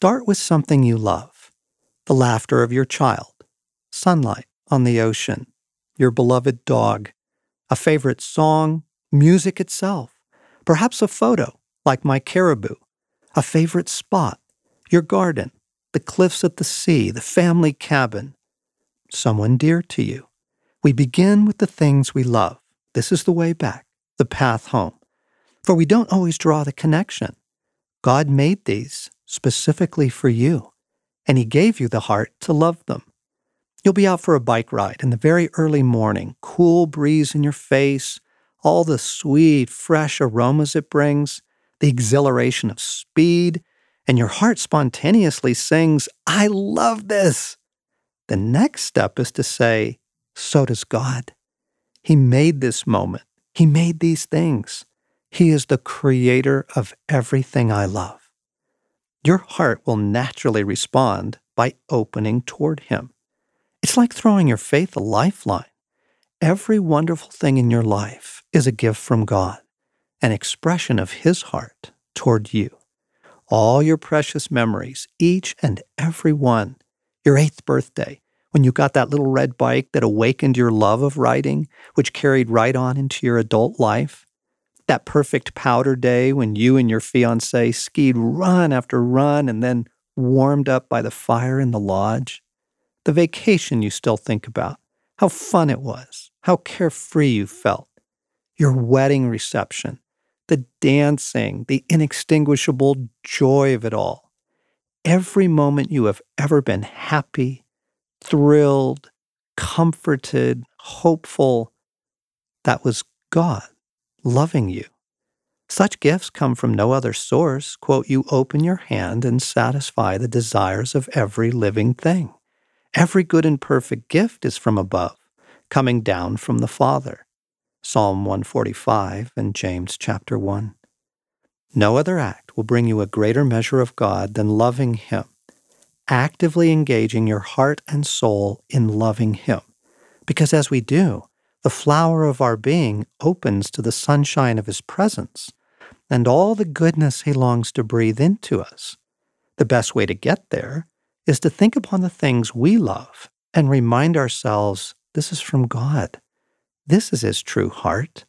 Start with something you love. The laughter of your child, sunlight on the ocean, your beloved dog, a favorite song, music itself, perhaps a photo like my caribou, a favorite spot, your garden, the cliffs at the sea, the family cabin, someone dear to you. We begin with the things we love. This is the way back, the path home. For we don't always draw the connection. God made these specifically for you, and He gave you the heart to love them. You'll be out for a bike ride in the very early morning, cool breeze in your face, all the sweet, fresh aromas it brings, the exhilaration of speed, and your heart spontaneously sings, I love this. The next step is to say, So does God. He made this moment, He made these things. He is the creator of everything I love. Your heart will naturally respond by opening toward Him. It's like throwing your faith a lifeline. Every wonderful thing in your life is a gift from God, an expression of His heart toward you. All your precious memories, each and every one, your eighth birthday, when you got that little red bike that awakened your love of riding, which carried right on into your adult life, that perfect powder day when you and your fiance skied run after run and then warmed up by the fire in the lodge, the vacation you still think about, how fun it was, how carefree you felt, your wedding reception, the dancing, the inextinguishable joy of it all. Every moment you have ever been happy, thrilled, comforted, hopeful, that was God loving you. Such gifts come from no other source. Quote, you open your hand and satisfy the desires of every living thing. Every good and perfect gift is from above, coming down from the Father. Psalm 145 and James chapter 1. No other act will bring you a greater measure of God than loving Him, actively engaging your heart and soul in loving Him. Because as we do, the flower of our being opens to the sunshine of His presence and all the goodness He longs to breathe into us. The best way to get there is to think upon the things we love and remind ourselves this is from God. This is His true heart.